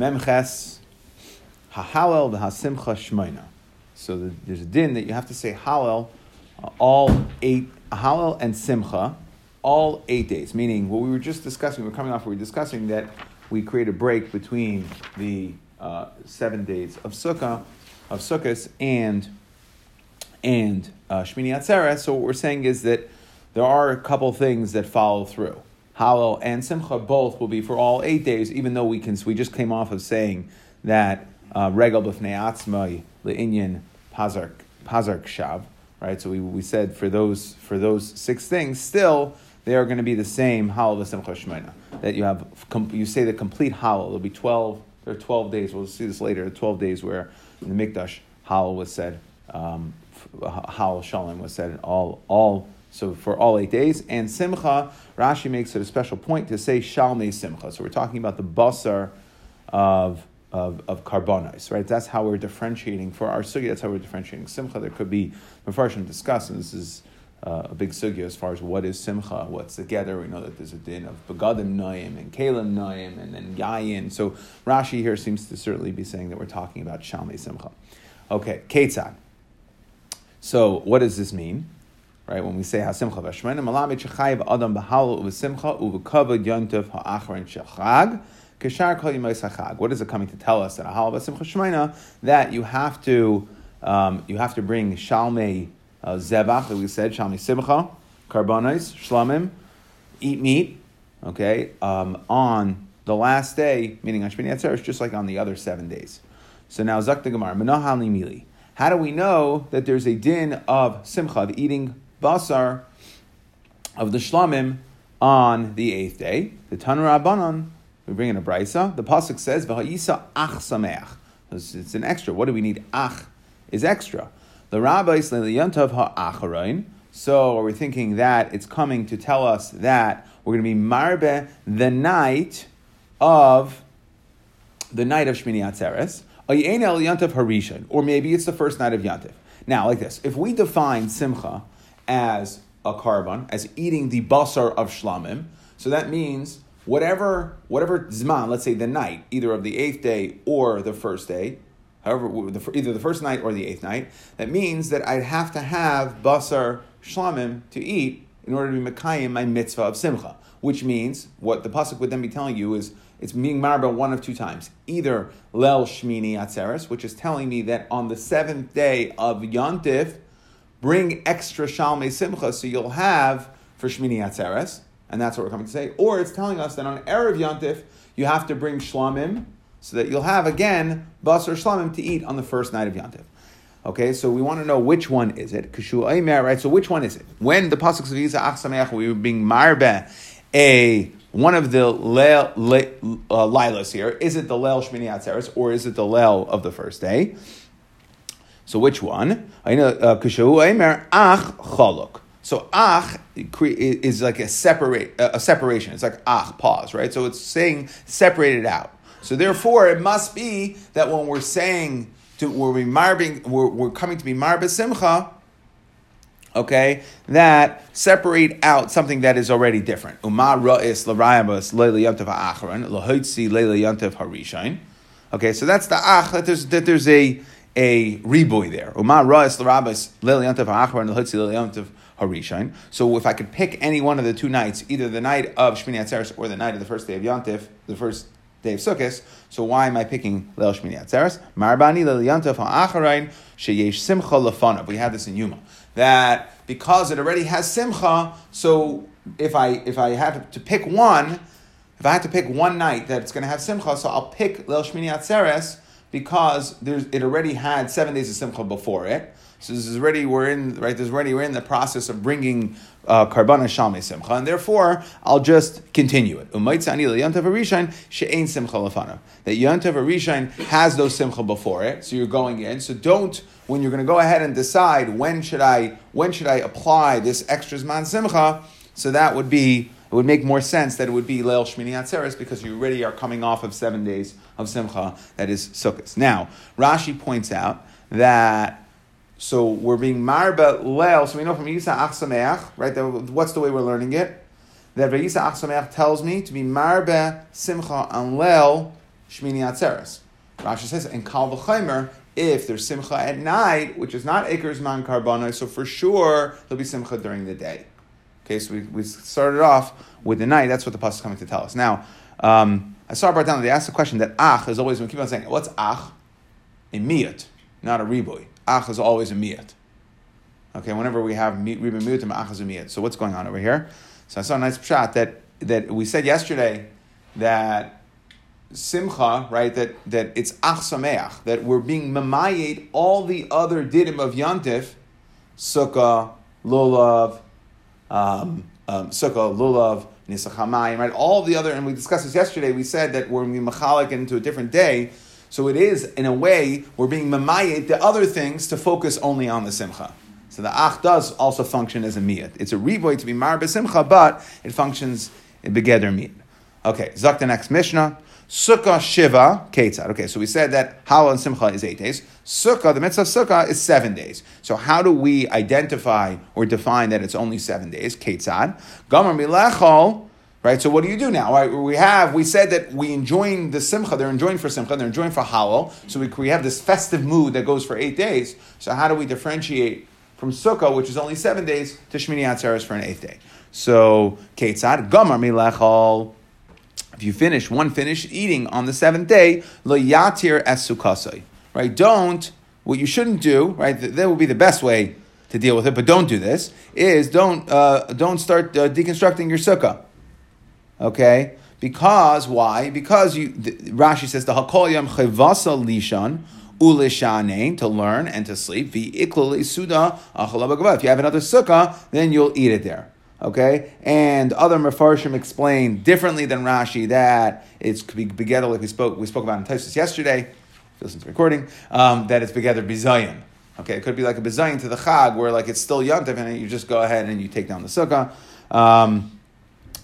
Memches Hahalel v'Hasimcha Shmoina. So the, there's a din that you have to say Hallel uh, all eight Hallel and Simcha all eight days. Meaning what we were just discussing. We were coming off. We were discussing that we create a break between the uh, seven days of Sukkah, of Sukkot, and and uh, Shmini Atzeres. So what we're saying is that there are a couple things that follow through. Hallel and Simcha both will be for all eight days, even though we can. We just came off of saying that uh, Regal b'fnei atzmai le'inyan pazark pazark shav, right? So we, we said for those for those six things, still they are going to be the same Hallel v'Simcha Shemina. That you have you say the complete Hallel. There'll be twelve. There are twelve days. We'll see this later. Twelve days where in the Mikdash Hallel was said. Um, Hallel Shalom was said all all so for all eight days. And Simcha, Rashi makes it a special point to say Shalmei Simcha. So we're talking about the basar of of, of carbonis, right? That's how we're differentiating for our sugi. That's how we're differentiating simcha. There could be mafarshim discuss, and this is uh, a big sugya as far as what is simcha, what's together. We know that there's a din of begadim noyim and kalim noyim and then yayin. So Rashi here seems to certainly be saying that we're talking about shalmei simcha. Okay, ketzad. So what does this mean? Right? When we say Hasimcha v'Shemena, Malamid Shechayiv Adam b'Halal u'Simcha u'V'Kavod Yontav Ha'achron Shechag Kol. What is it coming to tell us that a Halal v'Simcha Shemena that you have to um, you have to bring Shalmei uh, Zevach that we said Shalmei Simcha Karbonis Shlamim eat meat okay um, on the last day meaning on Shmini Atzeres just like on the other seven days. So now Zak the Gemara Menahal Mili. How do we know that there's a din of simcha, of eating basar of the shlamim on the eighth day. The Tanur Rabbanon, we bring in a brisa. The pasuk says, "V'ha'isa ach sameach." It's an extra. What do we need? Ach is extra. The rabbis le'liyantav ha'acharoin. So are we thinking that it's coming to tell us that we're going to be marbe the night of the night of Shmini Atzeres, or maybe it's the first night of Yantiv. Now, like this, if we define Simcha as a carbon, as eating the basar of shlamim. So that means whatever whatever zman, let's say the night, either of the eighth day or the first day, however, either the first night or the eighth night, that means that I'd have to have basar shlamim to eat in order to be mekayim my mitzvah of simcha. Which means what the pasuk would then be telling you is it's being marba one of two times. Either lel shmini atzeres, which is telling me that on the seventh day of yontif, bring extra Shalmei Simcha so you'll have for Shmini Atzeres, and that's what we're coming to say. Or it's telling us that on Erev Yontif, you have to bring Shlamim so that you'll have again Basar Shlamim to eat on the first night of Yontif. Okay, so we want to know which one is it. Kashu Aimer, right? So which one is it? When the pasuk of Yisa Achsameach, we were being marbe a one of the leil, le, uh, lilas here. Is it the leil Shmini Atzeres or is it the leil of the first day? So which one? Uh. So ach is like a separate a separation. It's like ach pause, right? So it's saying separated out. So therefore, it must be that when we're saying to we're marbing, we're, we're coming to be marba simcha. Okay, that separate out something that is already different. Umar ra'is l'rayabas le'liyantav ha'achron l'hoitzi le'liyantav harishain. Okay, so that's the ach that there's that there's a a riboy there. So if I could pick any one of the two nights, either the night of Shmini Atzeres or the night of the first day of Yontif, the first day of Sukkot, so why am I picking Leil Shmini Atzeres? Marbani Leil Yontif ha'acharein sheyesh simcha lefanav. We had this in Yuma. That because it already has simcha, so if I if I had to pick one, if I had to pick one night that it's going to have simcha, so I'll pick Leil Shmini Atzeres because there's, it already had seven days of simcha before it. So this is already we're in right. There's already we're in the process of bringing uh, karbana simcha, and therefore I'll just continue it. That yantav arishain has those simcha before it, so you're going in. So don't when you're going to go ahead and decide when should I when should I apply this extra zman simcha. So that would be it would make more sense that it would be Leil Shmini Atzeres because you already are coming off of seven days of Simcha, that is Sukkot. Now, Rashi points out that so we're being marba leil. So we know from Yisa Achsameach, right? That, what's the way we're learning it? That Yisa Achsameach tells me to be marba simcha and leil Shmini Atzeres. Rashi says, and Kal V'chaimer, if there's simcha at night, which is not Iker's man karbana, so for sure there'll be simcha during the day. Okay, so we, we started off with the night. That's what the pasuk is coming to tell us. Now, um, I saw brought down. They asked the question that ach is always. We keep on saying, what's ach? A miyat, not a riboy. Ach is always a miyat. Okay, whenever we have riboy miyat, ach is a miyat. So what's going on over here? So I saw a nice shot that that we said yesterday that simcha, right? That that it's ach sameach, that we're being mamayet all the other didim of yantif, sukkah, lulav, um, um, sukkah, lulav, nisachamayim, right? All the other, and we discussed this yesterday. We said that when being machalik into a different day. So it is, in a way, we're being mamayet the other things to focus only on the simcha. So the ach does also function as a miyat. It's a rivoy to be mar besimcha, but it functions in begeder miyat. Okay, zak the next mishnah. Sukkah Shiva Ketzad. Okay, so we said that Halal and Simcha is eight days. Sukkah, the mitzvah of Sukkah is seven days. So how do we identify or define that it's only seven days? Ketzad. Gomer Milechol. Right, so what do you do now? Right, we have we said that we enjoying the simcha. They're enjoying for simcha. They're enjoying for halal. So we, we have this festive mood that goes for eight days. So how do we differentiate from sukkah, which is only seven days, to shmini atzeres for an eighth day? So ketzad gomer milechol. If you finish one finish eating on the seventh day, lo yatir esukasai. Right? Don't what you shouldn't do. Right? That will be the best way to deal with it, but don't do this. Is don't uh, don't start uh, deconstructing your sukkah. Okay. Because why? Because you the, Rashi says the hakol yam chevasa lishan ulishanein to learn and to sleep. If you have another sukkah, then you'll eat it there. Okay, and other mafarshim explain differently than Rashi that it's together like we spoke we spoke about in Tosis yesterday. Listen to the recording um, that it's together bizayin. Okay, it could be like a bizayin to the chag where like it's still yontif and you just go ahead and you take down the sukkah. Um,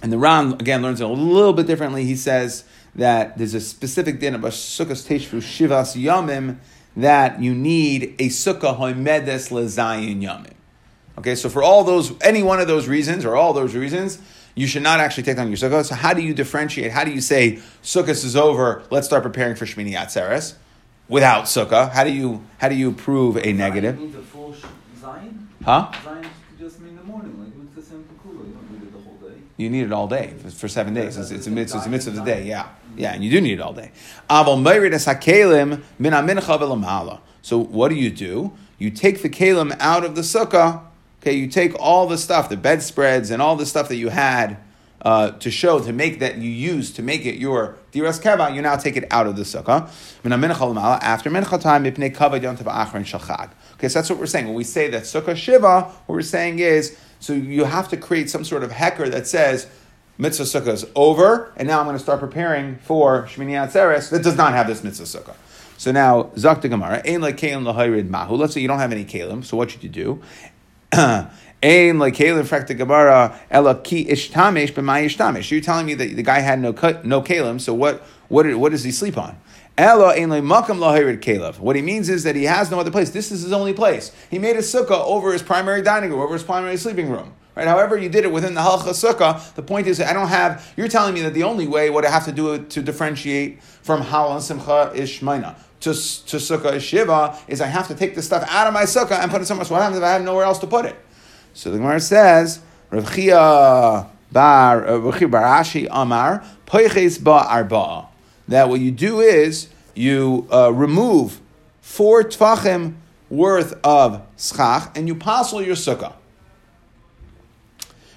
and the Ran again learns it a little bit differently. He says that there's a specific din about sukkahs teshvu shivas yamim that you need a sukkah hoimedes lezayin yamim. Okay, so for all those, any one of those reasons, or all those reasons, you should not actually take down your sukkah. So how do you differentiate? How do you say sukkah is over? Let's start preparing for Shmini Atzeres without sukkah. How do you how do you prove a negative? Means a full Zion? Huh? Zion just mean the morning, like it's the same kula. You don't need it the whole day. You need it all day for seven days. It's, it's a mitzvah. It's a mitzvah of the day. Yeah, mm-hmm. yeah, and you do need it all day. So what do you do? You take the kalim out of the sukkah Okay, you take all the stuff, the bedspreads and all the stuff that you had uh, to show, to make that you use to make it your diras keva, you now take it out of the sukkah. After mincha time, Okay, so that's what we're saying. When we say that sukkah shiva, what we're saying is, so you have to create some sort of hecker that says, mitzvah sukkah is over, and now I'm going to start preparing for Shmini Atzeres that does not have this mitzvah sukkah. So now, Zakta Gemara, Ein. Let's say you don't have any Kalim, so what should you do? Ein like frakta gemara ela ki ishtamesh b'may ishtamesh. You're telling me that the guy had no no kalim, so what what what does he sleep on? Ela ein makam lahirid. What he means is that he has no other place. This is his only place. He made a sukkah over his primary dining room, over his primary sleeping room. Right? However, you did it within the halcha sukkah. The point is, I don't have. You're telling me that the only way what I have to do to differentiate from halal and simcha is shmaina to, to sukkah shiva is I have to take the stuff out of my sukkah and put it somewhere. So what happens if I have nowhere else to put it? So the Gemara says, Rav Chia bar uh, Barashi Amar Poiches ba arba. That what you do is you uh, remove four tfachim worth of schach and you passel your sukkah.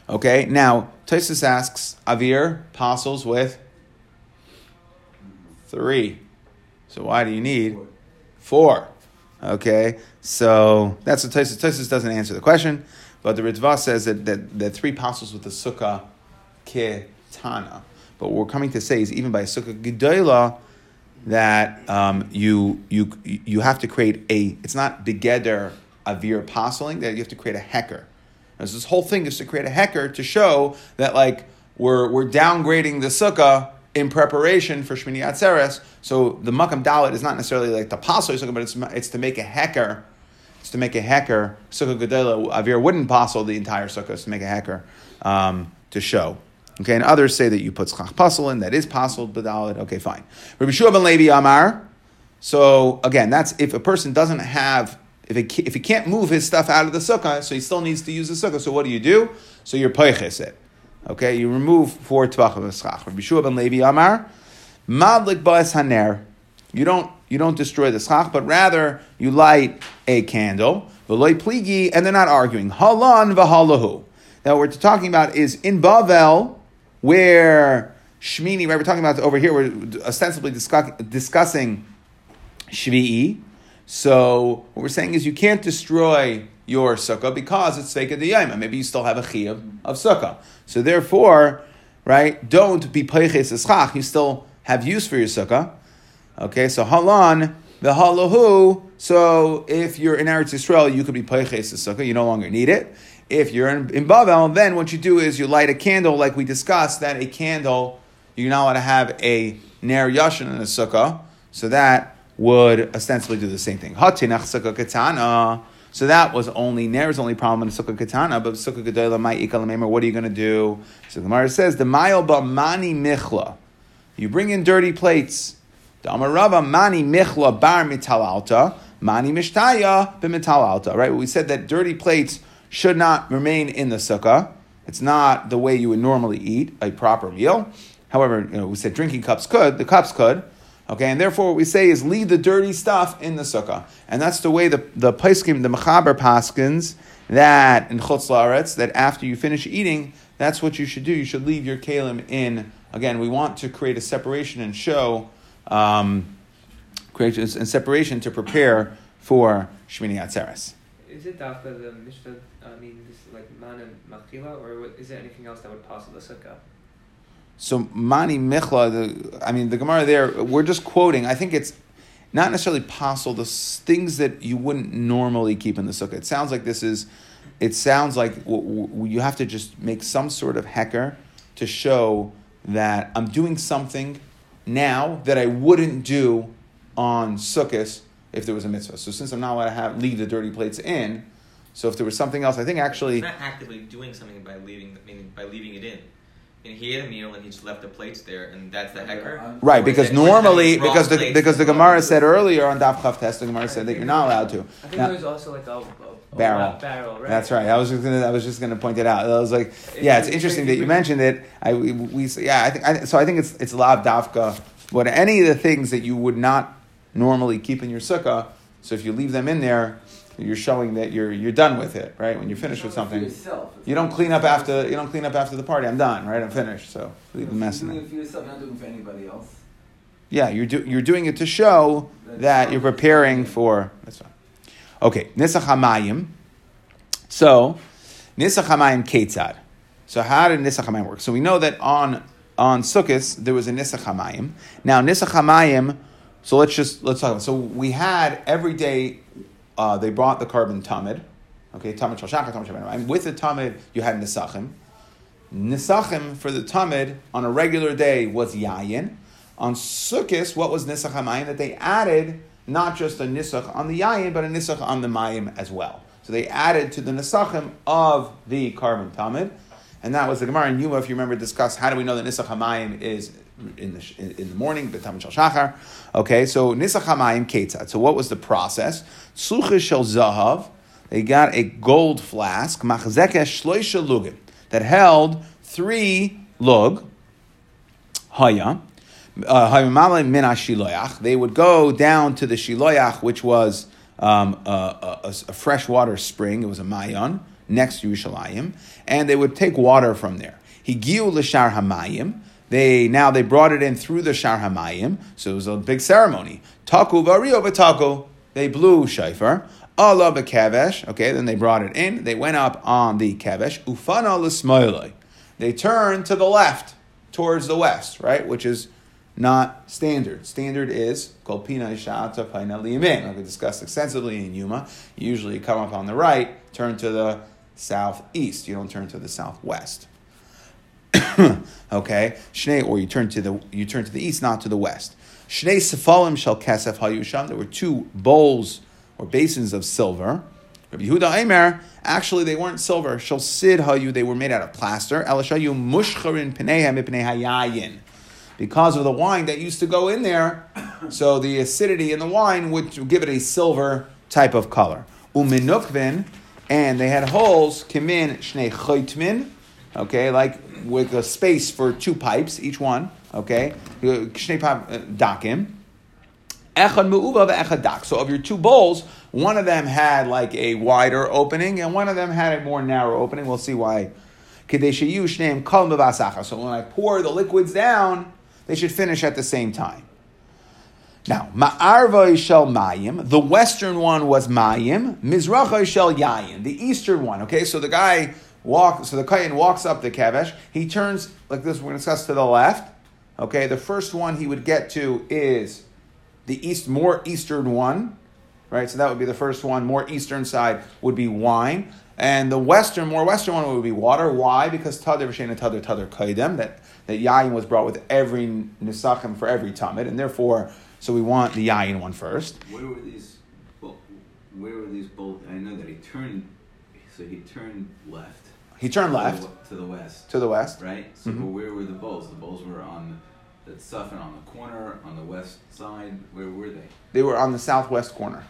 Okay, now Tosis asks, Avir passels with three. So why do you need four? Okay, so that's what Tosis. Tosis doesn't answer the question, but the Ritva says that, that, that three apostles with the sukkah ketana. But what we're coming to say is even by sukkah gedola, that um, you you you have to create a. It's not begeder avir apostling that you have to create a hecker. this whole thing is to create a hecker to show that like we're we're downgrading the sukkah in preparation for Shmini Atzeres. So the Makam Dalit is not necessarily like the Paso Sukkah, but it's, it's to make a hecker. It's to make a hecker. Sukkah Gedela, Avir wouldn't passel the entire Sukkah, to make a hecker um, to show. Okay, and others say that you put schach pasul in, that is possible, b'dalit. Okay, fine. Rabbi Shua ben Levi Amar. So again, that's if a person doesn't have, if he, if he can't move his stuff out of the sukkah, so he still needs to use the sukkah. So what do you do? So you're peiches it. Okay, you remove four tvach of schach. Rabbi Shua ben Levi Amar. Madlik ba'es haner. You don't you don't destroy the schach, but rather you light a candle. V'loy pligi, and they're not arguing. Halan v'halahu. Now, what we're talking about is in Bavel, where Shmini, right? We're talking about over here. We're ostensibly discuss, discussing Shvi'i. So what we're saying is you can't destroy your sukkah because it's fake the yama. Maybe you still have a chiyuv of sukkah. So therefore, right? Don't be peiches eschach. You still have use for your sukkah. Okay, so halan the halahu. So if you're in Eretz Yisrael, you could be peiches sukkah. You no longer need it. If you're in, in Bavel, then what you do is you light a candle, like we discussed. That a candle you're not allowed to have a ner yashin in a sukkah. So that would ostensibly do the same thing. Hatinach sukkah katana. So that was only Ner's only problem in the Sukkah Katana, but Sukkah Gedola Mai Ikalamemer, what are you going to do? So the Gemara says, the Mayel Mani Michla. You bring in dirty plates. The Amarava Mani Michla Bar Mitalalta, Mani Mishtaya Bimitalalta. Right? We said that dirty plates should not remain in the sukkah. It's not the way you would normally eat a proper meal. However, you know, we said drinking cups could, the cups could. Okay, and therefore what we say is leave the dirty stuff in the sukkah. And that's the way the, the paiskim, the mechaber paskins, that in chutz laaretz, that after you finish eating, that's what you should do. You should leave your kalim in. Again, we want to create a separation and show, um, create a separation to prepare for Shmini Atzeres. Is it dafka the Mishnah, I mean, this like man and machila, or is there anything else that would pass the sukkah? So mani michla, the, I mean the Gemara there. We're just quoting. I think it's not necessarily possible. The things that you wouldn't normally keep in the sukkah. It sounds like this is. It sounds like w- w- you have to just make some sort of hecker to show that I'm doing something now that I wouldn't do on sukkahs if there was a mitzvah. So since I'm not allowed to have leave the dirty plates in, so if there was something else, I think actually. He's not actively doing something by leaving, by leaving it in. And he ate a meal and he just left the plates there, and that's the hecker. Right, because is it- or is it normally, because the plates? because the Gemara said earlier on Daf Chav Test, the Gemara said that you're not allowed to. I think Now- there's also like a, a, a Barrel. barrel, right? That's right. I was just gonna. I was just gonna point it out. I was like, yeah, it's interesting that you mentioned it. I we, we yeah. I think I, so. I think it's it's lav davka. But any of the things that you would not normally keep in your sukkah, so if you leave them in there, you're showing that you're you're done with it, right? When you're finished with something, you don't clean up after you don't clean up after the party. I'm done, right? I'm finished. So leave the mess You're doing it for yourself, not doing it for anybody else. Yeah, you're do, you're doing it to show that you're preparing for. That's fine. Okay, nisach hamayim. So, nisach hamayim ketzad. So how did nisach hamayim work? So we know that on on Sukkot there was a nisach hamayim. Now nisach hamayim. So let's just let's talk. About, so we had every day. Uh, they brought the carbon tamid. Okay, tamid shalshachar, tamid. And with the tamid, you had nisachim. Nisachim for the tamid on a regular day was yayin. On Sukkot, what was nisach hamayim? That they added not just a nisach on the yayin, but a nisach on the mayim as well. So they added to the nisachim of the carbon tamid, and that was the Gemara in Yuma. If you remember, discussed how do we know that nisach hamayim is in the in the morning, shal shachar. Okay, so nisach hamayim ketzad. So what was the process? Sucha shel zahav. They got a gold flask, machzekesh shloisha lugim, that held three lug, haya, uh. They would go down to the shiloyach, which was um, a, a, a freshwater spring. It was a mayon next to Yerushalayim, and they would take water from there. Higiu l'shar hamayim. They now they brought it in through the shar hamayim, so it was a big ceremony. Taku vario v'taku. They blew shofar. Allah b'kevesh. Okay, then they brought it in. They went up on the kavesh. Ufana l'smoiloi. They turned to the left, towards the west, right, which is not standard. Standard is kolpina shata paina liyamin. Like we discussed extensively in Yuma. Usually you usually come up on the right, turn to the southeast. You don't turn to the southwest. okay, Shnei, or you turn to the you turn to the east, not to the west. Shnei sefalim shall kesef hayusham. There were two bowls or basins of silver. Rabbi Yehuda Aimer, actually they weren't silver. Sid hayu, they were made out of plaster. Elishayu mushcharin hayayin. Because of the wine that used to go in there, so the acidity in the wine would give it a silver type of color. Uminukvin, and they had holes, kimin okay, like with a space for two pipes, each one, okay, uh, dakim. Echad mu'uva ve'echad dak. So of your two bowls, one of them had like a wider opening, and one of them had a more narrow opening. We'll see why. Kadeshayu shneim kol. So when I pour the liquids down, they should finish at the same time. Now, ma'arva shel mayim. The western one was mayim. Mizracha shel yayin. The eastern one. Okay, so the guy walks. So the kayan walks up the kevesh. He turns like this. We're going to discuss to the left. Okay, the first one he would get to is the east, more eastern one, right? So that would be the first one. More eastern side would be wine, and the western, more western one would be water. Why? Because tadir v'shein tadir tadir kaidem that that yayin was brought with every nisachim for every tamid, and therefore, so we want the yayin one first. Where were these? Well, where were these both? I know that he turned. So he turned left. He turned left to the west. to the west. Right. So Mhm. where were the Bulls? The Bulls were on the suffin on the corner on the west side. Where were they? They were on the southwest corner.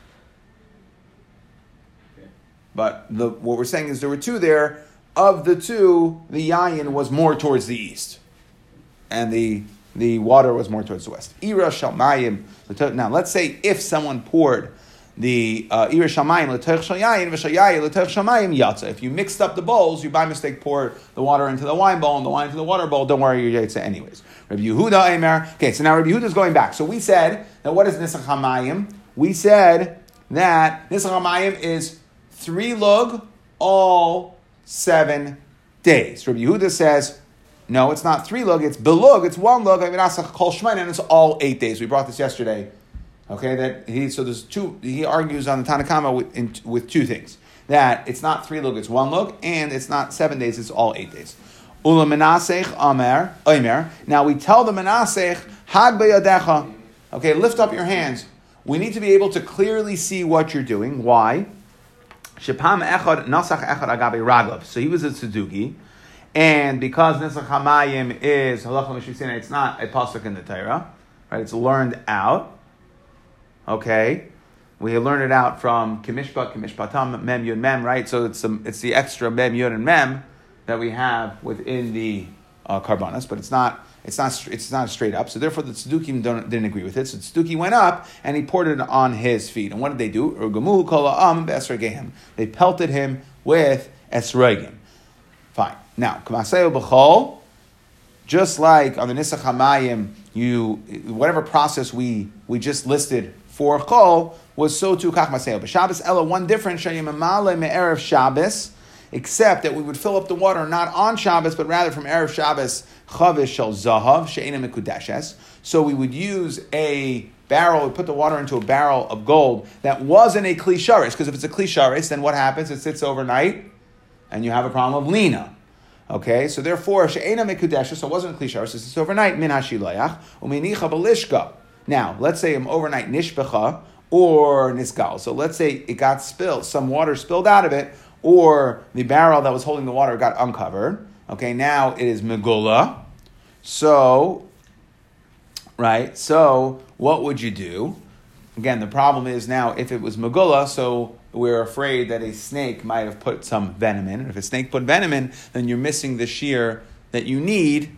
Okay. But the, what we're saying is there were two there. Of the two, the yayin was more towards the east, and the the water was more towards the west. Ira shalmayim. Now, let's say if someone poured the uh, ira shalmayim l'toich shal yayin v'shayayin l'toich shalmayim yatsa. If you mixed up the bowls, you by mistake poured the water into the wine bowl and the wine into the water bowl. Don't worry, you're yatsa anyways. Rabbi Yehuda Eimer. Okay, so now Rabbi Yehuda is going back. So we said that what is nisach hamayim? We said that nisach hamayim is three lug all seven days. Rabbi Yehuda says, no, it's not three lug, it's belug, it's one lug, I mean, kol and it's all eight days. We brought this yesterday. Okay, that he so there's two. He argues on the Tanakama with, in, with two things that it's not three look, it's one look, and it's not seven days, it's all eight days. Ula menasech amer omer. Now we tell the menasech hag beyadecha. Okay, lift up your hands. We need to be able to clearly see what you're doing. Why? Shepam echad nasach echad agabe raglav. So he was a tzedugi, and because nisach hamayim is halacha it's not a pasuk in the Torah, right? It's learned out. Okay, we learn it out from kimishpat, kimishpatam, mem yud mem, right? So it's um, it's the extra mem yud and mem that we have within the uh, karbanas, but it's not. It's not, it's not straight up, so therefore the Tzedukim didn't agree with it. So Tzeduki went up and he poured it on his feet. And what did they do? They pelted him with esregim. Fine. Now, k'maseo b'chol, just like on the Nisach HaMayim, you, whatever process we, we just listed for chol was so too kach maseo. But Shabbos Ella, one difference, shayimamale me'erev Shabbos, except that we would fill up the water not on Shabbos, but rather from Erev Shabbos, chavish shel zahav, she'ena mekudeshes. So we would use a barrel, we put the water into a barrel of gold that wasn't a klisharis, because if it's a klisharis, then what happens? It sits overnight, and you have a problem of lina. Okay, so therefore, she'ena mekudeshes, so it wasn't a klisharis, it sits overnight, min hashilayach, uminicha belishka. Now, let's say I'm overnight nishbecha, or nisgal. So let's say it got spilled, some water spilled out of it, or the barrel that was holding the water got uncovered. Okay, now it is megula. So, right, so what would you do? Again, the problem is now if it was megula, so we're afraid that a snake might have put some venom in. If a snake put venom in, then you're missing the shear that you need.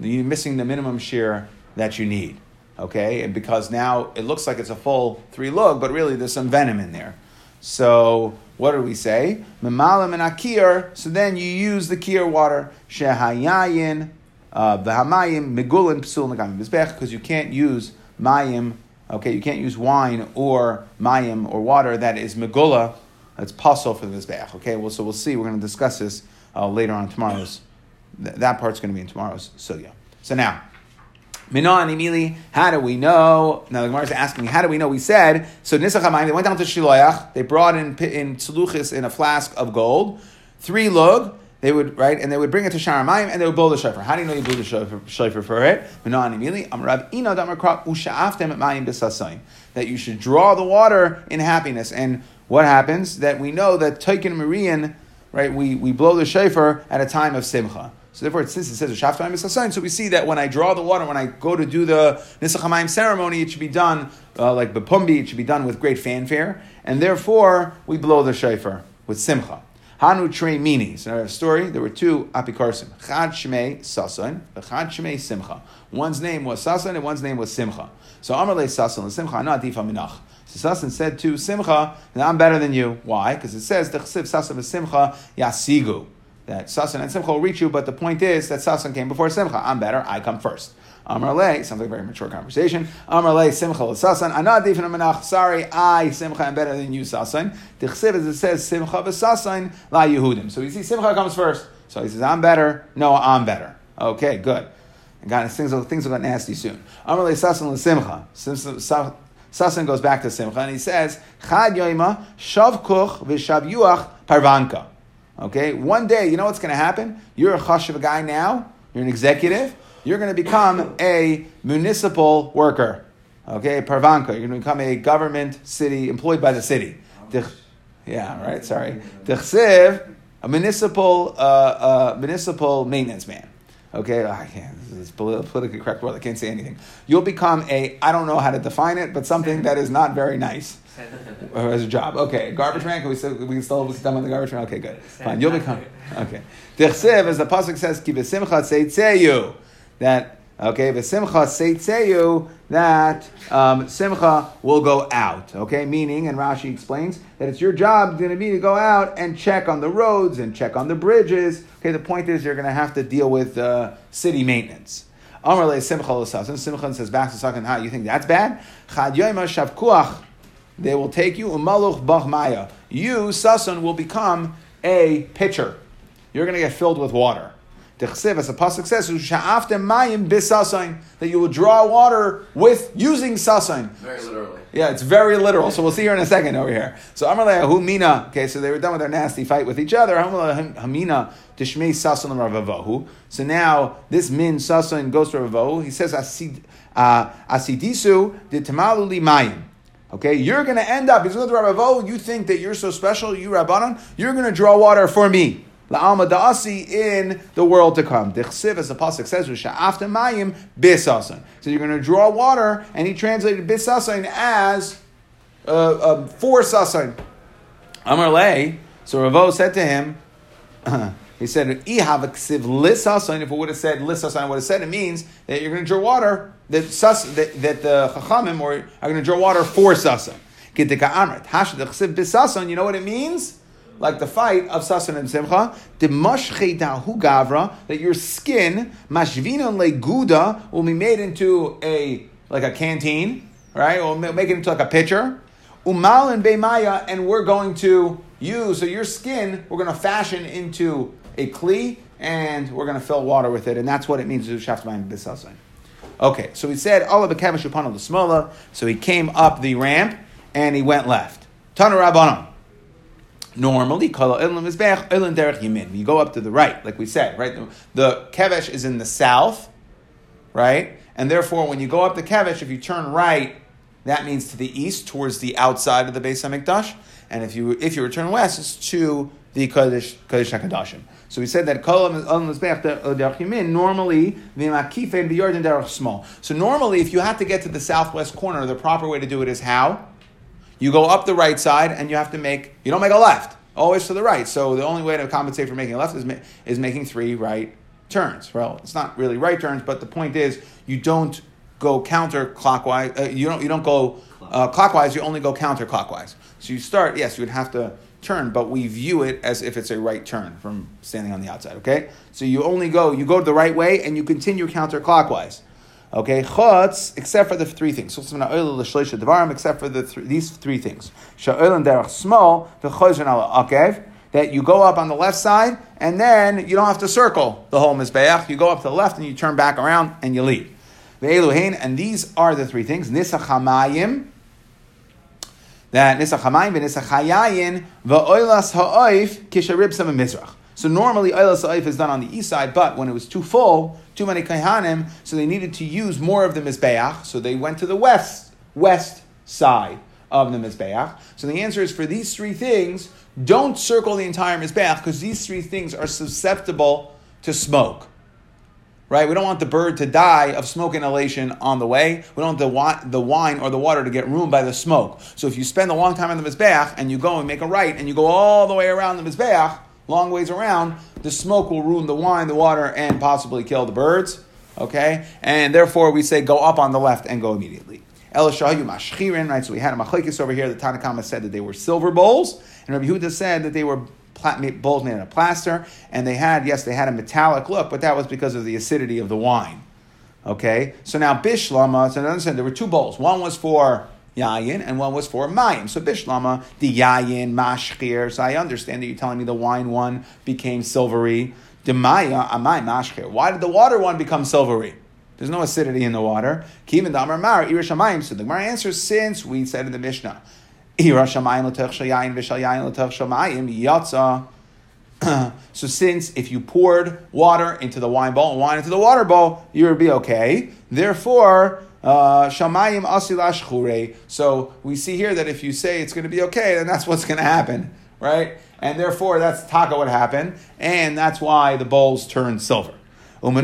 You're missing the minimum shear that you need. Okay, and because now it looks like it's a full three lug, but really there's some venom in there. So what do we say? Memalim and akir. So then you use the kir water. Shehayayin, v'hamayim, megulin, psul negam mizbech, because you can't use mayim. Okay, you can't use wine or mayim or water that is megula. That's puzzle for the mizbech. Okay, well, so we'll see. We're going to discuss this uh, later on tomorrow's. Th- that part's going to be in tomorrow's sugya. So now. Minon Emili, how do we know? Now the Gemara is asking, how do we know? We said, so Nisach HaMayim, they went down to Shiloach, they brought in in Tzeluchis in a flask of gold, three lug, they would, right, and they would bring it to Sharamayim and they would blow the shofar. How do you know you blew the shofar, for it? Minon Emili, Amrav Ino Damakra Usha'aftem at Mayim B'Sasayim, that you should draw the water in happiness. And what happens? That we know that Taikin Marian, right, we, we blow the shofar at a time of Simcha. So therefore, since it says Shaftaim Misasayin, so we see that when I draw the water, when I go to do the Nisach ceremony, it should be done uh, like Bapumbi, it should be done with great fanfare, and therefore we blow the shofar with Simcha. Hanu Trey Mini. So a story, there were two apikarsim. Chad Shmei Sasan, Chad Shmei Simcha. One's name was Sasan and one's name was Simcha. So Amarle Sasan and Simcha, not Difa Minach. So Sasan said to Simcha, I'm better than you. Why? Because it says, Sasan Simcha Yasigu that Sasan and Simcha will reach you, but the point is that Sasan came before Simcha. I'm better, I come first. Amar Le, sounds like a very mature conversation. Amar Le, Simcha Sasan, Anad Difin Menach, sorry, I, Simcha, am better than you, Sasan. Tichsiv, as it says, Simcha v'Sasan, La Yehudim. So you see, Simcha comes first. So he says, I'm better. No, I'm better. Okay, good. And God, things things will get nasty soon. Amar Le, Sasan L'Simcha. Sasan goes back to Simcha and he says, Chad Yoima, Shavkuch v'Shavyuach Parvanka. Okay, one day, you know what's going to happen? You're a chashiv guy now. You're an executive. You're going to become a municipal worker. Okay, parvanka. You're going to become a government city employed by the city. Yeah, right. Sorry, a municipal uh, uh, municipal maintenance man. Okay, I can't. This is politically correct word. I can't say anything. You'll become a. I don't know how to define it, but something that is not very nice as a job. Okay, garbage man. Can we still we can still done on the garbage man? Okay, good. Fine. You'll become okay. Dichsev, as the pasuk says, "Ki v'simcha seitzeyu." That okay, v'simcha seitzeyu. That um, simcha will go out. Okay, meaning, and Rashi explains that it's your job going to be to go out and check on the roads and check on the bridges. Okay, the point is you're going to have to deal with uh, city maintenance. Amar le simcha l'sasan. Simcha says back to Sasan, how you think that's bad? Chad shavkuach they will take you, umaluch bach You, Sasan, will become a pitcher. You're going to get filled with water. Dechsev, as the pasuk says, mayim bisasain, that you will draw water with using sasain. Very literally. Yeah, it's very literal. So we'll see here in a second over here. So Amalei Mina. Okay, so they were done with their nasty fight with each other. Hamina tishmei sasan ravavu. So now this min sasan goes to ravavu. He says asid uh, asidisu de tamaluli mayim. Okay, you're going to end up, because with Rabbo, you think that you're so special, you Rabbanon, you're going to draw water for me. La'alma da'asi in the world to come. Dichsiv, as the Pasuk says, after mayim bisasan. So you're going to draw water, and he translated bisasan as uh, uh, for sasan. Amar lei, so Ravo said to him, he said, Ihavaksiv lisasan, if it would have said lisasan, would have said it means that you're going to draw water that, sus, that, that the chachamim are, going to draw water for sasan. Get the kaamret. Hash dichsib bisasan, you know what it means? Like the fight of Sasan and Simcha, gavra, that your skin, mashvina leguda, will be made into a like a canteen, right? We'll make it into like a pitcher. Umal and beimaya, and we're going to use, so your skin, we're going to fashion into a kli, and we're going to fill water with it, and that's what it means to do shaftamayim bisasan. Okay, so he said, Allah b'kavish upon the smola. So he came up the ramp and he went left. Tana rabbanon. Normally, kala is derech yamin. You go up to the right, like we said, right? The, the kevesh is in the south, right? And therefore, when you go up the kevesh, if you turn right, that means to the east, towards the outside of the Beis Hamikdash. And if you if you return west, it's to the Kodesh Kodesh Hakadashim. So we said that normally the small. So normally, if you have to get to the southwest corner, the proper way to do it is how you go up the right side and you have to make you don't make a left always to the right. So the only way to compensate for making a left is is making three right turns. Well, it's not really right turns, but the point is you don't go counterclockwise. Uh, you don't you don't go uh, clockwise. You only go counterclockwise. So you start. Yes, you would have to turn, but we view it as if it's a right turn from standing on the outside. Okay, so you only go, you go the right way, and you continue counterclockwise. Okay, chutz, except for the three things. So except for the th- these three things. that you go up on the left side, and then you don't have to circle the whole mizbeach. You go up to the left, and you turn back around, and you leave. And these are the three things. Nisachamayim, that nisach hamayim v'nisach hayayin v'oilas ha'oif kisharib mizrach. So normally oilas ha'oif is done on the east side, but when it was too full, too many kaihanim, so they needed to use more of the mizbeach, so they went to the west west side of the Mizbeach. So the answer is for these three things, don't circle the entire Mizbeach because these three things are susceptible to smoke. Right? We don't want the bird to die of smoke inhalation on the way. We don't want the, wi- the wine or the water to get ruined by the smoke. So if you spend a long time on the Mizbeach and you go and make a right and you go all the way around the Mizbeach, long ways around, the smoke will ruin the wine, the water, and possibly kill the birds. Okay? And therefore we say go up on the left and go immediately. Elishahu mashchirin, right? So we had a machlekes over here. The Tanakhama said that they were silver bowls, and Rabbi Huda said that they were bowls made out of plaster, and they had, yes, they had a metallic look, but that was because of the acidity of the wine. Okay, so now bishlama. So understand there were two bowls. One was for yayin, and one was for mayim. So bishlama, the yayin mashchir. So I understand that you're telling me the wine one became silvery. The maya amay mashchir. Why did the water one become silvery? There's no acidity in the water. Kivin damar mar irishamayim. So the Gemara answers since we said in the Mishnah, irashamayim l'tech shayayin v'shayayin l'tech shamayim yatsa. So since if you poured water into the wine bowl and wine into the water bowl, you would be okay. Therefore, shamayim asilash. So we see here that if you say it's going to be okay, then that's what's going to happen, right? And therefore, that's taka what happened, and that's why the bowls turned silver. Okay,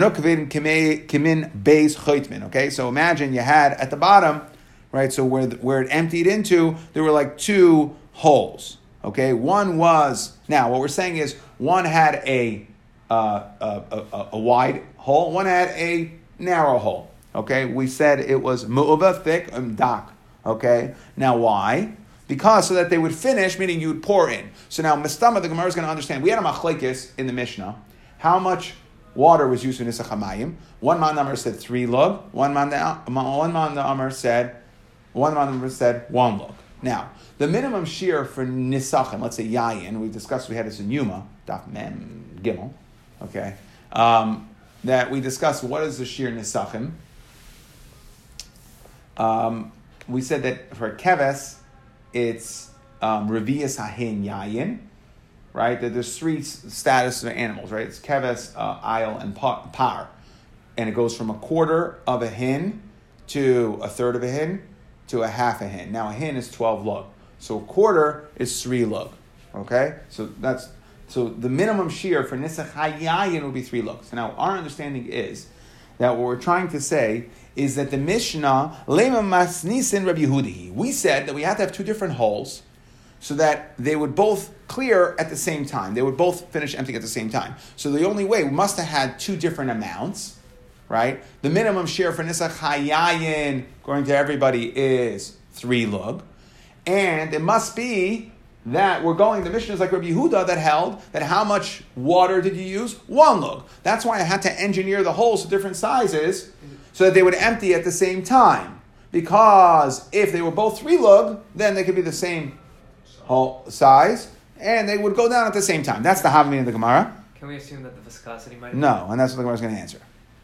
so imagine you had at the bottom, right? So where where it emptied into, there were like two holes. Okay, one was now what we're saying is one had a uh, a, a, a wide hole, one had a narrow hole. Okay, we said it was mu'uva thick and dak. Okay, now why? Because so that they would finish, meaning you would pour in. So now Mistama, the Gemara is going to understand. We had a machlekes in the Mishnah. How much water was used in Nisach Hamayim? One man Amar said three lug. One man one man Amar said one man Amar said one lug. Now the minimum shear for Nisachim, let's say Yayin, we discussed we had this in Yuma, Daf Mem Gimel, okay, um, that we discussed what is the shear Nisachim. Um, we said that for Keves, it's um, Revius Hahin Yayin, right? That there's three status of animals, right? It's Keves, uh, Isle, and Par. And it goes from a quarter of a hin to a third of a hin to a half a hin. Now a hin is 12 lug. So a quarter is three lug. Okay? So that's so the minimum shear for Nisach Hayayin would be three lug. So now our understanding is that what we're trying to say is that the Mishnah, Lema Masnisin Rabbi Yehudihi, we said that we have to have two different holes so that they would both clear at the same time. They would both finish emptying at the same time. So the only way, we must have had two different amounts, right? The minimum share for Nisach Hayayin, according to everybody, is three lug. And it must be that we're going, the mission is like Rabbi Yehuda that held that how much water did you use? One lug. That's why I had to engineer the holes to different sizes so that they would empty at the same time. Because if they were both three lug, then they could be the same hole size and they would go down at the same time. That's the Havamina of the Gemara. Can we assume that the viscosity might? No, and that's what the Gemara is going to answer.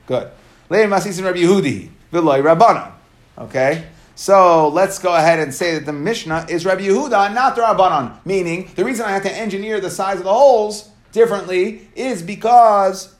Good. Rabbi Yehudi, V'loi Rabbanon. Okay? So let's go ahead and say that the Mishnah is Rabbi Yehuda, not the Rabbanon. Meaning, the reason I had to engineer the size of the holes differently is because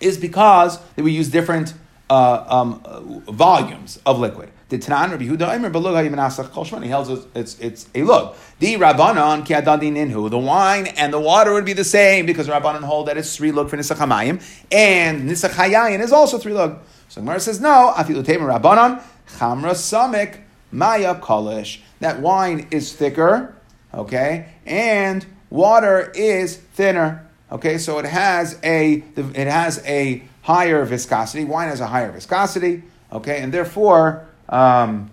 is because that we use different uh, um, uh, volumes of liquid. The Tanan Rabbi Yehuda Aimer Belug Hayimanasach Kol Shmani held us it's it's a lug. The Rabbanon Ki Adadin Inhu the wine and the water would be the same because Rabbanon hold that it's three lug for Nisach Hamayim and Nisach Hayayin is also three lug. So Gemara says no. Afilu Rabbanon Chamra Samik Maya Kolish. That wine is thicker, okay, and water is thinner. Okay, so it has a it has a higher viscosity. Wine has a higher viscosity. Okay, and therefore um,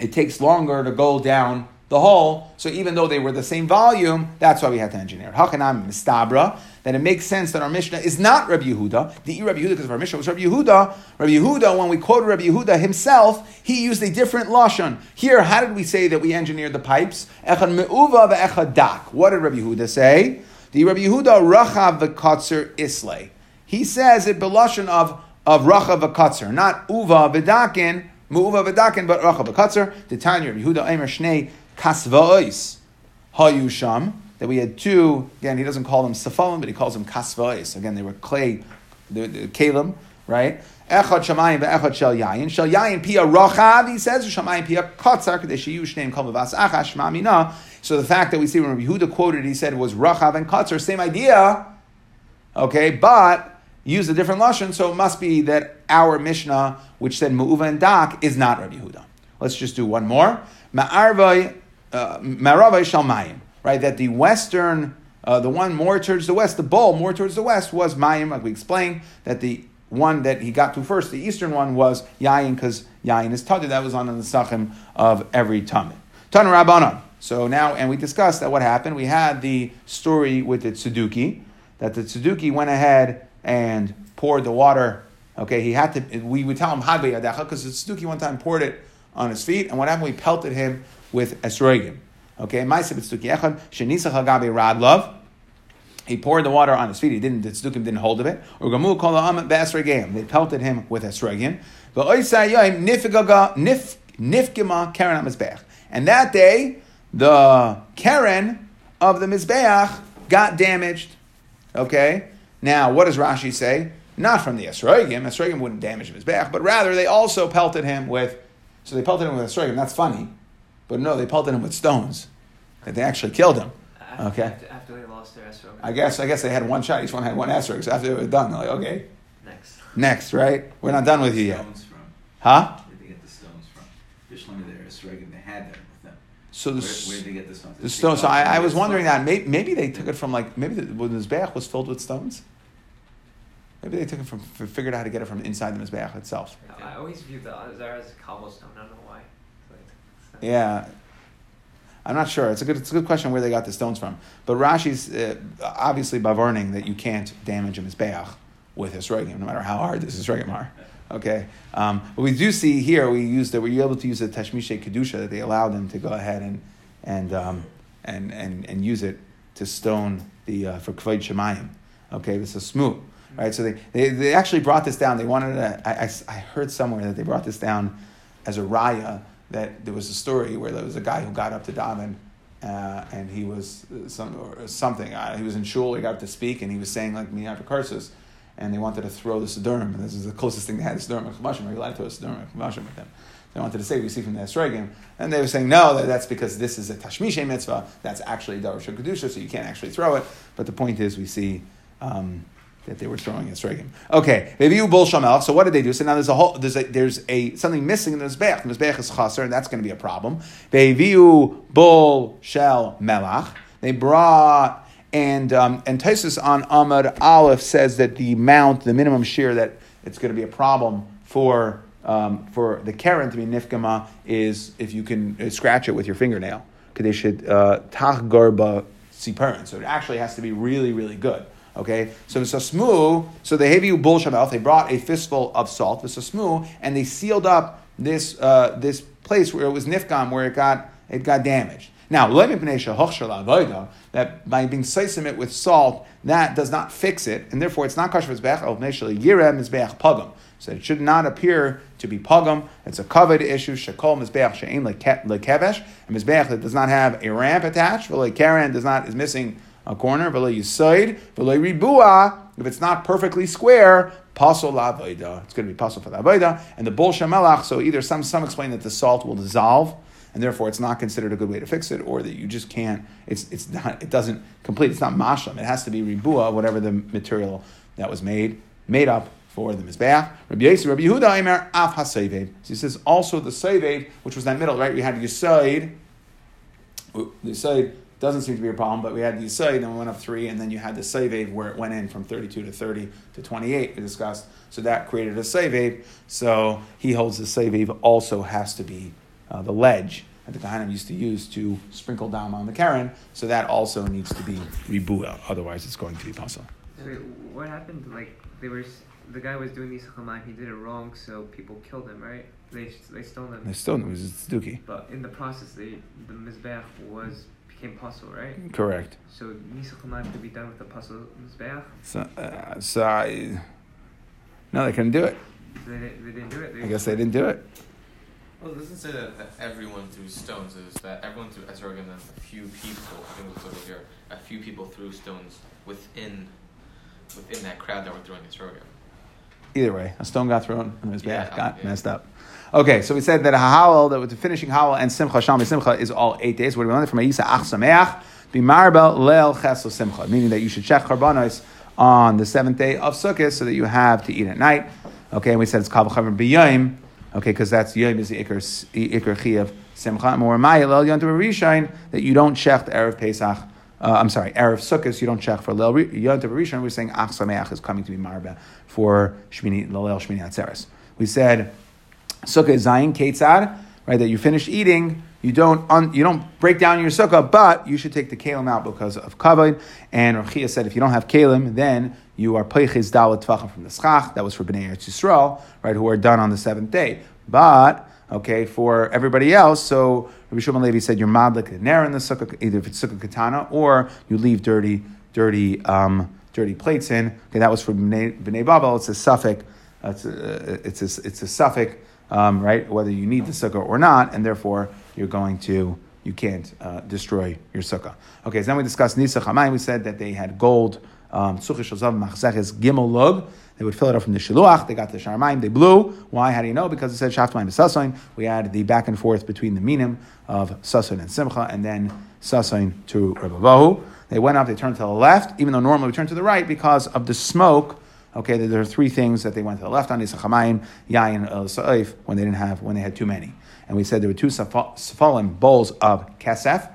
it takes longer to go down the hole. So even though they were the same volume, that's why we had to engineer. Hakanam mistabra. That it makes sense that our Mishnah is not Rabbi Yehuda. The Rabbi Yehuda because of our Mishnah was Rabbi Yehuda. Rabbi Yehuda, when we quoted Rabbi Yehuda himself, he used a different lashon. Here, how did we say that we engineered the pipes? Echad me'uva ve'echad dak. What did Rabbi Yehuda say? The Rabbi Yehuda rachav v'katzer islay. He says it belashon of of rachav v'katzer, not uva v'dakin, mu'uva v'dakin, but rachav v'katzer. The Tanya Rabbi Yehuda Eimer Shnei kasva'os hayusham. That we had two. Again, he doesn't call them safalim, but he calls them kasva'os. Again, they were clay, the, the kalim, right? Echad shamayim ve'echad shel yayin. Shel yayin pia rochav, he says, shamayim pia kotzar, kadesh shneim kol mevas achash. So the fact that we see when Rabbi Yehuda quoted, he said was rochav and kotzar, same idea, okay, but use a different lashon, so it must be that our Mishnah, which said mu'uva and dak, is not Rabbi Yehuda. Let's just do one more. Ma'arvai, uh, ma'aravai shalmayim, right? That the western, uh, the one more towards the west, the bowl more towards the west was mayim, like we explained, that the one that he got to first, the eastern one was yayin, because yayin is tada. That was on the sachim of every tamid. Tan rabbanon. So now, and we discussed that what happened. We had the story with the tzeduki, that the tzeduki went ahead and poured the water. Okay, he had to. We would tell him hadbe yadecha because the tzeduki one time poured it on his feet, and what happened? We pelted him with esrogim. Okay, ma'aseh tzeduki echad shenisach hagabe radlov. He poured the water on his feet. He didn't. The tzedukim didn't hold of it. Or gamu kol ha'am be'esrogim. They pelted him with esrogim. Nifgima karen mizbeach. And that day, the karen of the mizbeach got damaged. Okay. Now, what does Rashi say? Not from the esrogim. Esrogim wouldn't damage his mizbeach, but rather they also pelted him with. So they pelted him with esrogim. That's funny, but no, they pelted him with stones. That they actually killed him. After, Okay. After, after they lost their esrog. I guess I guess they had one shot. Each one had one esrog. So after they were done, they're like, okay, Next. next, right? We're not done with you yet, Stones from? huh? Where'd they get the stones from? Bishlam there, Esrogim, they had them with them. So the, Where, s- where'd they get the stones? the Did stones. So I, I was wondering stones? that maybe, maybe they took it from like maybe the, when the mizbeach was filled with stones. Maybe they took it from figured out how to get it from inside the mizbeach itself. I always view the uh, Azar as a cobblestone. I don't know why. It's like- it's not- Yeah. I'm not sure. It's a good, it's a good question where they got the stones from. But Rashi's uh, obviously by warning that you can't damage a mizbeach with esrogim, no matter how hard this esrogim are. Okay, um, but we do see here we used that we were able to use the tashmishe kedusha that they allowed them to go ahead and and um, and, and and use it to stone the uh, for kvod shemayim. Okay, this is smooth, right? So they, they they actually brought this down. They wanted to. I, I, I heard somewhere that they brought this down as a raya that there was a story where there was a guy who got up to daven. Uh, and he was uh, some something. Uh, he was in shul. He got up to speak, and he was saying like miyat curses, and they wanted to throw the siddurim. And this is the closest thing they had to siddurim and chumashim. Are you allowed to throw a siddurim and chumashim with them? They wanted to say we see from the esrogim, and they were saying no, that, that's because this is a tashmishe mitzvah. That's actually davar kedusha, so you can't actually throw it. But the point is, we see. Um, that they were throwing esrogim. Okay, Veviu bol shamelch. So what did they do? So now there's a whole there's a there's a something missing in the mizbech. The mizbech is chaser, and that's going to be a problem. Veviu bol shel melach. They brought and um, and Taisus on Amad Aleph says that the mount, the minimum shear that it's going to be a problem for um, for the karen to be nifgama is if you can uh, scratch it with your fingernail. Because should tach garba siparin. So it actually has to be really really good. Okay, so it's a smu. So the heviu bull shamelch, they brought a fistful of salt, it's a smu, and they sealed up this uh, this place where it was nifgam, where it got it got damaged. Now, that by being slicing it with salt, that does not fix it, and therefore it's not kosher mizbeach of neshel yireh mizbeach pagam. So it should not appear to be pagam. It's a covered issue. Shekol mizbeach she'ain lekevesh, a mizbeach that does not have a ramp attached. Karen does not is missing a corner. V'le yisoid. V'le ribua. If it's not perfectly square, pasol la'avoida. It's going to be pasol for la'avoida. And the bol shemelach. So either some some explain that the salt will dissolve and therefore it's not considered a good way to fix it, or that you just can't. It's it's not. It doesn't complete. It's not mashlam. It has to be ribua, whatever the material that was made made up for the mizbeach. Rabbi Yosef, Rabbi Yehuda, Aimer af hasayved. So he says also the sayved, which was that middle, right? We had yisoid. The yisoid doesn't seem to be a problem, but we had the yisoid, and we went up three, and then you had the sayved where it went in from thirty-two to thirty to twenty-eight. We discussed. So that created a sayved. So he holds the sayved also has to be uh, the ledge that the Kohanim used to use to sprinkle down on the Karen, so that also needs to be ribua, otherwise it's going to be pasol. So what happened? Like they were, the guy was doing Nisach Hamayim, He did it wrong, so people killed him, right? They they stole him. They still it was Tzduki. But in the process, they, the mizbeach was became pasol, right? Correct. So Nisach Hamayim could be done with the pasol mizbeach. So, uh, so I, no, they couldn't do it. So they, didn't- they didn't do it. They I guess they didn't do it. Well, it doesn't say that, that everyone threw stones. It was that everyone threw Esrogim and a few people, I think it was over here, a few people threw stones within within that crowd that were throwing Esrogim. Either way, a stone got thrown and the Mizbeach Yeah, got yeah. messed up. Okay, so we said that a that with the finishing Howell and Simcha, Shami Simcha is all eight days. What do we learn from Ayisa Ach Sameach? Leil Chesel Simcha, meaning that you should check Karbanos on the seventh day of Sukkot so that you have to eat at night. Okay, and we said it's Kabel Chavar B'Yom, okay, because that's Yom is the Iker, Chiyav Simcha. More Maya Leil Yontav Rishon, that you don't check the Erev Pesach. Uh, I'm sorry, Erev Sukkot, you don't check for Leil Yontav Rishon. We're saying Ach Sameach is coming to be Marba for Shmini, Leil Shmini Atzeres. We said sukkah zayin ketzad, right? That you finish eating, you don't un, you don't break down your sukkah, but you should take the kalim out because of kavod. And Rechia said if you don't have kalim, then you are peichiz dalat tvachim from the schach. That was for bnei Eretz Yisrael, right? Who are done on the seventh day, but okay for everybody else. So Rabbi Shimon Levi said you're madlik ner in the sukkah, either if it's sukkah katana or you leave dirty dirty um, dirty plates in. Okay, that was for bnei, bnei babel. It's a suffix. Uh, it's a, it's a, it's a suffix um, right? Whether you need the sukkah or not, and therefore you're going to you can't uh, destroy your sukkah. Okay, so then we discussed Nisach Hamayim. We said that they had gold um, sukkah shazav gimel lug. They would fill it up from the shiluach. They got the sharmayim. They blew. Why? How do you know? Because it said shaftmayim sasoin. We had the back and forth between the minim of sasoin and simcha, and then sasoin to Rebavahu. They went up. They turned to the left, even though normally we turn to the right because of the smoke. Okay, there are three things that they went to the left on Isachamayim, Yayin, El Sa'if, when they didn't have, when they had too many. And we said there were two Sephalim bowls of Kesef,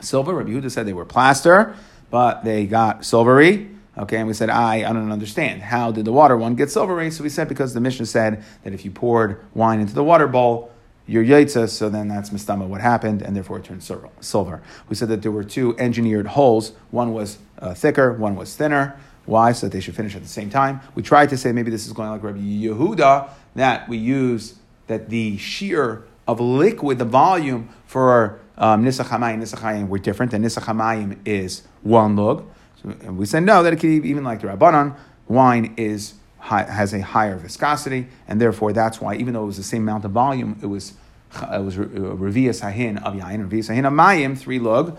silver. Rabbi Yehuda said they were plaster, but they got silvery. Okay, and we said, I, I don't understand. How did the water one get silvery? So we said because the Mishnah said that if you poured wine into the water bowl, you're yaitza, so then that's mistama what happened, and therefore it turned silver. We said that there were two engineered holes. One was uh, thicker, one was thinner. Why? So that they should finish at the same time. We tried to say maybe this is going like Rabbi Yehuda, that we use that the shear of liquid, the volume for um, Nisach Hamayim Nisach Hayim were different, and Nisach Hamayim is one lug. So, and we said no, that it could even like the Rabbanon, wine is high, has a higher viscosity, and therefore that's why even though it was the same amount of volume, it was it was Revias Hahin of Yain, Revias Hahin of Mayim, three lug.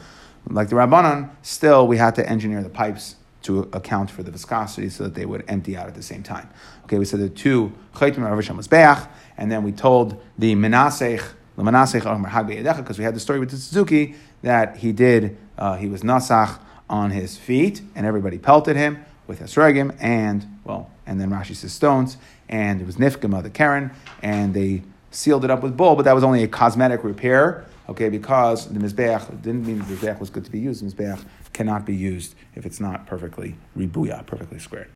Like the Rabbanon, still we had to engineer the pipes to account for the viscosity so that they would empty out at the same time. Okay, we said the two chaytim Mizbeach, and then we told the Menasech, the Menasech because we had the story with the tzeduki that he did, uh, he was nasach on his feet, and everybody pelted him with esrogim and well, and then Rashi says stones, and it was nifkim of the Karen, and they sealed it up with bull, but that was only a cosmetic repair. Okay, because the mizbeach didn't mean the mizbeach was good to be used. The mizbeach cannot be used if it's not perfectly ribuya, perfectly squared.